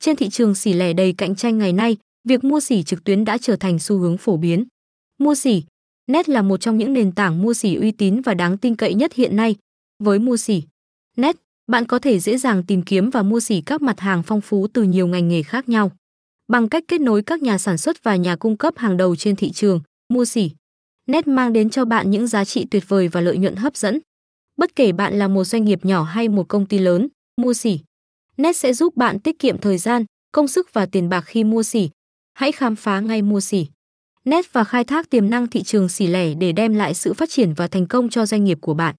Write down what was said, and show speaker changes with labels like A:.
A: Trên thị trường xỉ lẻ đầy cạnh tranh ngày nay, việc mua xỉ trực tuyến đã trở thành xu hướng phổ biến. Mua xỉ, Net là một trong những nền tảng mua xỉ uy tín và đáng tin cậy nhất hiện nay. Với mua xỉ, Net, bạn có thể dễ dàng tìm kiếm và mua xỉ các mặt hàng phong phú từ nhiều ngành nghề khác nhau. Bằng cách kết nối các nhà sản xuất và nhà cung cấp hàng đầu trên thị trường, mua xỉ, Net mang đến cho bạn những giá trị tuyệt vời và lợi nhuận hấp dẫn. Bất kể bạn là một doanh nghiệp nhỏ hay một công ty lớn, mua xỉ. Net sẽ giúp bạn tiết kiệm thời gian, công sức và tiền bạc khi mua xỉ. Hãy khám phá ngay mua xỉ. Net và khai thác tiềm năng thị trường xỉ lẻ để đem lại sự phát triển và thành công cho doanh nghiệp của bạn.